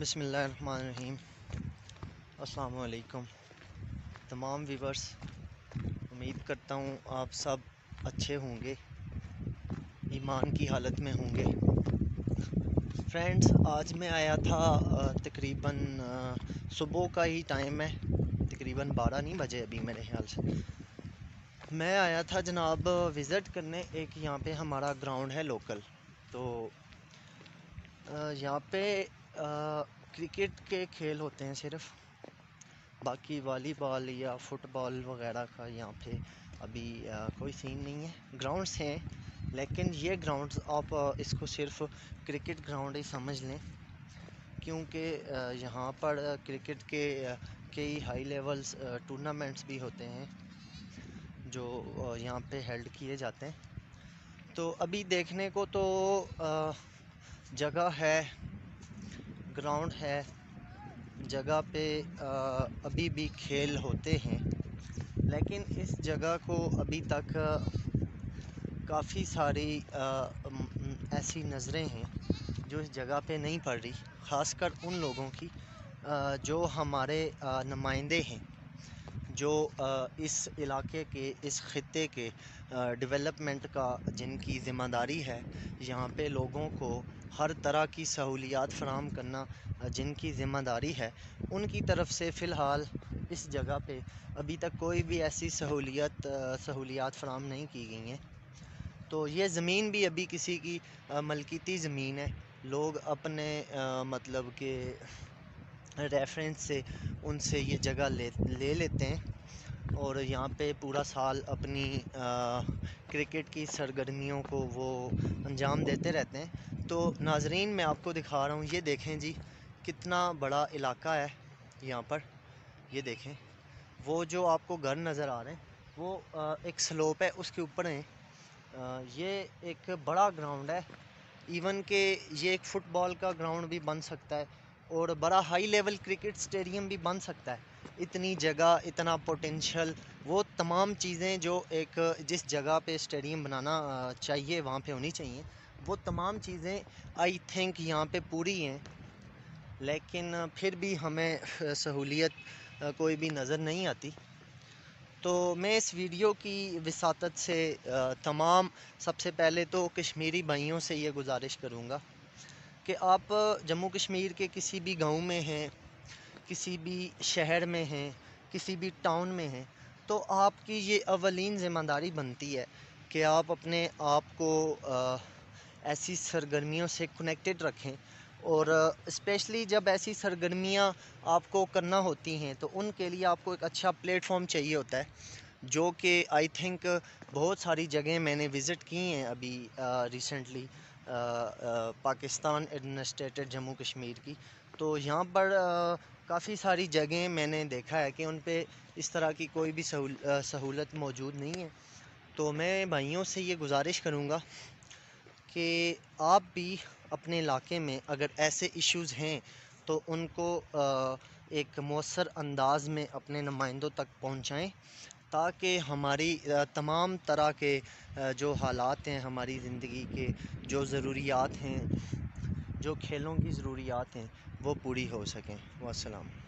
بسم اللہ الرحمن الرحیم۔ السلام علیکم۔ تمام ویورز، امید کرتا ہوں آپ سب اچھے ہوں گے، ایمان کی حالت میں ہوں گے۔ فرینڈز، آج میں آیا تھا تقریباً صبح کا ہی ٹائم ہے۔ تقریباً بارہ نہیں بجے ابھی میرے خیال سے۔ میں آیا تھا جناب، وزٹ کرنے، ایک یہاں پہ ہمارا گراؤنڈ ہے لوکل۔ تو یہاں پہ کرکٹ کے کھیل ہوتے ہیں صرف۔ باقی والی بال یا فٹ بال وغیرہ کا یہاں پہ ابھی کوئی سین نہیں ہے۔ گراؤنڈس ہیں، لیکن یہ گراؤنڈز آپ اس کو صرف کرکٹ گراؤنڈ ہی سمجھ لیں۔ کیونکہ یہاں پر کرکٹ کے کئی ہائی لیولس ٹورنامنٹس بھی ہوتے ہیں جو یہاں پہ ہیلڈ کیے جاتے ہیں۔ تو ابھی دیکھنے کو تو جگہ ہے، گراؤنڈ ہے، جگہ پہ ابھی بھی کھیل ہوتے ہیں، لیکن اس جگہ کو ابھی تک کافی ساری ایسی نظریں ہیں جو اس جگہ پہ نہیں پڑ رہی، خاص کر ان لوگوں کی جو ہمارے نمائندے ہیں۔ جو اس علاقے کے، اس خطے کے ڈیولپمنٹ کا جن کی ذمہ داری ہے، یہاں پہ لوگوں کو ہر طرح کی سہولیات فراہم کرنا جن کی ذمہ داری ہے، ان کی طرف سے فی الحال اس جگہ پہ ابھی تک کوئی بھی ایسی سہولیت سہولیات فراہم نہیں کی گئی ہیں۔ تو یہ زمین بھی ابھی کسی کی ملکیتی زمین ہے۔ لوگ اپنے مطلب کہ ریفرنس سے ان سے یہ جگہ لے لے لیتے ہیں۔ اور یہاں پہ پورا سال اپنی کرکٹ کی سرگرمیوں کو وہ انجام دیتے رہتے ہیں۔ تو ناظرین، میں آپ کو دکھا رہا ہوں۔ یہ دیکھیں جی کتنا بڑا علاقہ ہے یہاں پر۔ یہ دیکھیں، وہ جو آپ کو گھر نظر آ رہے ہیں، وہ ایک سلوپ ہے، اس کے اوپر ہیں۔ یہ ایک بڑا گراؤنڈ ہے۔ ایون کہ یہ ایک فٹ بال کا گراؤنڈ بھی بن سکتا ہے۔ اور بڑا ہائی لیول کرکٹ سٹیڈیم بھی بن سکتا ہے۔ اتنی جگہ، اتنا پوٹینشل وہ تمام چیزیں جو ایک جس جگہ پہ اسٹیڈیم بنانا چاہیے، وہاں پہ ہونی چاہیے، وہ تمام چیزیں آئی تھنک یہاں پہ پوری ہیں۔ لیکن پھر بھی ہمیں سہولیت کوئی بھی نظر نہیں آتی۔ تو میں اس ویڈیو کی وساطت سے تمام، سب سے پہلے تو کشمیری بھائیوں سے یہ گزارش کروں گا۔ کہ آپ جموں کشمیر کے کسی بھی گاؤں میں ہیں، کسی بھی شہر میں ہیں، کسی بھی ٹاؤن میں ہیں، تو آپ کی یہ اولین ذمہ داری بنتی ہے کہ آپ اپنے آپ کو ایسی سرگرمیوں سے کنیکٹڈ رکھیں اور اسپیشلی جب ایسی سرگرمیاں آپ کو کرنا ہوتی ہیں تو ان کے لیے آپ کو ایک اچھا پلیٹ فارم چاہیے ہوتا ہے۔ جو کہ آئی تھنک بہت ساری جگہیں میں نے وزٹ کی ہیں ابھی ریسنٹلی پاکستان ایڈمنسٹریٹڈ جموں کشمیر کی۔ تو یہاں پر کافی ساری جگہیں میں نے دیکھا ہے کہ ان پہ اس طرح کی کوئی بھی سہولت موجود نہیں ہے۔ تو میں بھائیوں سے یہ گزارش کروں گا کہ آپ بھی اپنے علاقے میں اگر ایسے ایشوز ہیں تو ان کو ایک مؤثر انداز میں اپنے نمائندوں تک پہنچائیں۔ تاکہ ہماری تمام طرح کے جو حالات ہیں ہماری زندگی کے، جو ضروریات ہیں، جو کھیلوں کی ضروریات ہیں، وہ پوری ہو سکیں۔ والسلام۔